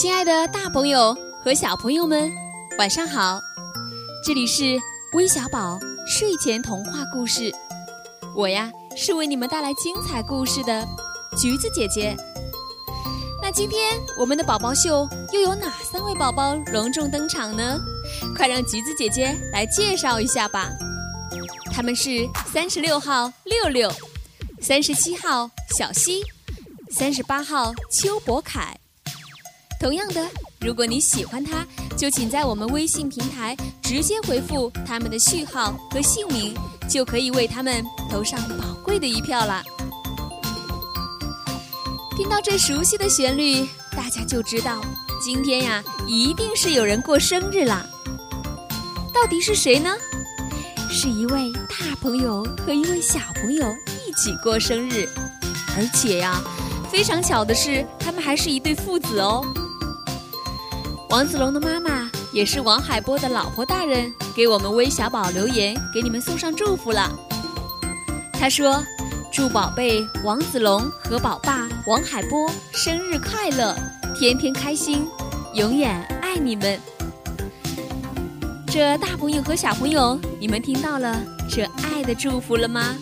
亲爱的，大朋友和小朋友们，晚上好！这里是微小宝睡前童话故事，我呀是为你们带来精彩故事的橘子姐姐。那今天我们的宝宝秀又有哪三位宝宝隆重登场呢？快让橘子姐姐来介绍一下吧。他们是三十六号六六，三十七号小溪，三十八号邱博凯。同样的，如果你喜欢他，就请在我们微信平台直接回复他们的序号和姓名，就可以为他们投上宝贵的一票了。听到这熟悉的旋律，大家就知道今天呀，一定是有人过生日啦。到底是谁呢？是一位大朋友和一位小朋友一起过生日，而且呀，非常巧的是，他们还是一对父子哦。王子龙的妈妈也是王海波的老婆大人，给我们微小宝留言，给你们送上祝福了。他说：“祝宝贝王子龙和宝爸王海波生日快乐，天天开心，永远爱你们。”这大朋友和小朋友，你们听到了这爱的祝福了吗？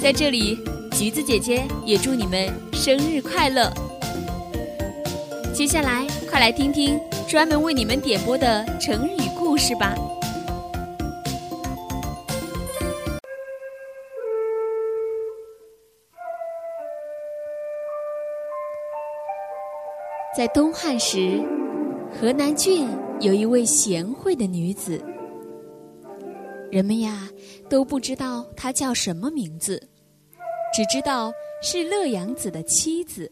在这里，橘子姐姐也祝你们生日快乐。接下来，快来听听专门为你们点播的成语故事吧。在东汉时，河南郡有一位贤惠的女子，人们呀都不知道她叫什么名字，只知道是乐阳子的妻子。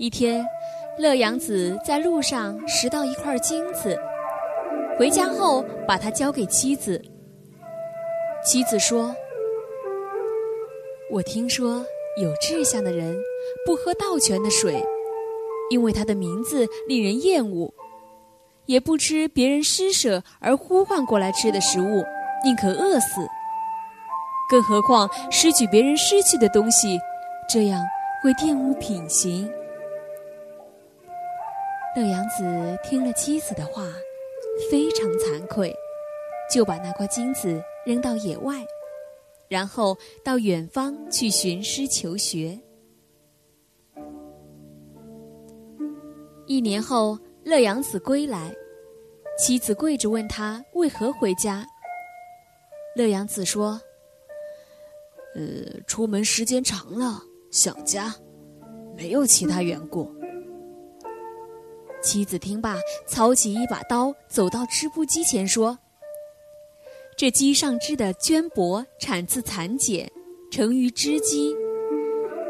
一天，乐阳子在路上拾到一块金子，回家后把它交给妻子。妻子说：“我听说有志向的人不喝倒泉的水，因为他的名字令人厌恶；也不吃别人施舍而呼唤过来吃的食物，宁可饿死。更何况失去别人失去的东西，这样会玷污品行。”乐阳子听了妻子的话，非常惭愧，就把那块金子扔到野外，然后到远方去寻师求学。一年后，乐阳子归来，妻子跪着问他为何回家。乐阳子说：“呃，出门时间长了，想家，没有其他缘故。”妻子听罢，操起一把刀，走到织布机前说：“这机上织的绢帛产自蚕茧，成于织机，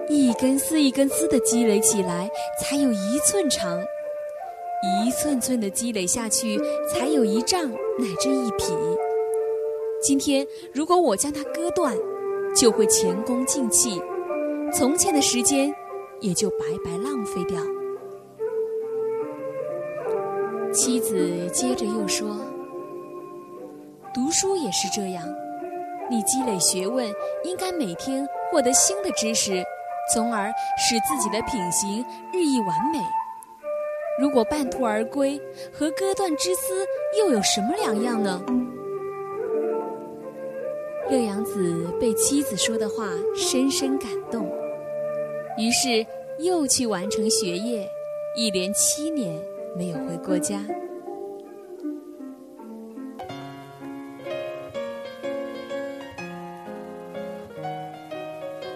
一根丝一根丝的积累起来，才有一寸长；一寸寸的积累下去，才有一丈乃至一匹。今天如果我将它割断，就会前功尽弃，从前的时间也就白白浪费掉。”妻子接着又说：“读书也是这样，你积累学问，应该每天获得新的知识，从而使自己的品行日益完美。如果半途而归，和割断枝丝又有什么两样呢？”乐阳子被妻子说的话深深感动，于是又去完成学业，一连七年。没有回过家。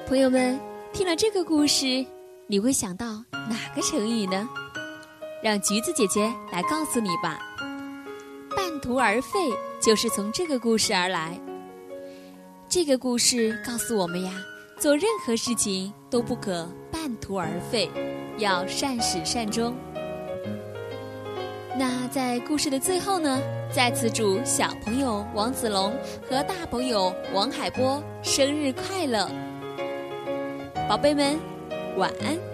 朋友们，听了这个故事，你会想到哪个成语呢？让橘子姐姐来告诉你吧。半途而废就是从这个故事而来。这个故事告诉我们呀，做任何事情都不可半途而废，要善始善终。那在故事的最后呢，再次祝小朋友王子龙和大朋友王海波生日快乐，宝贝们，晚安。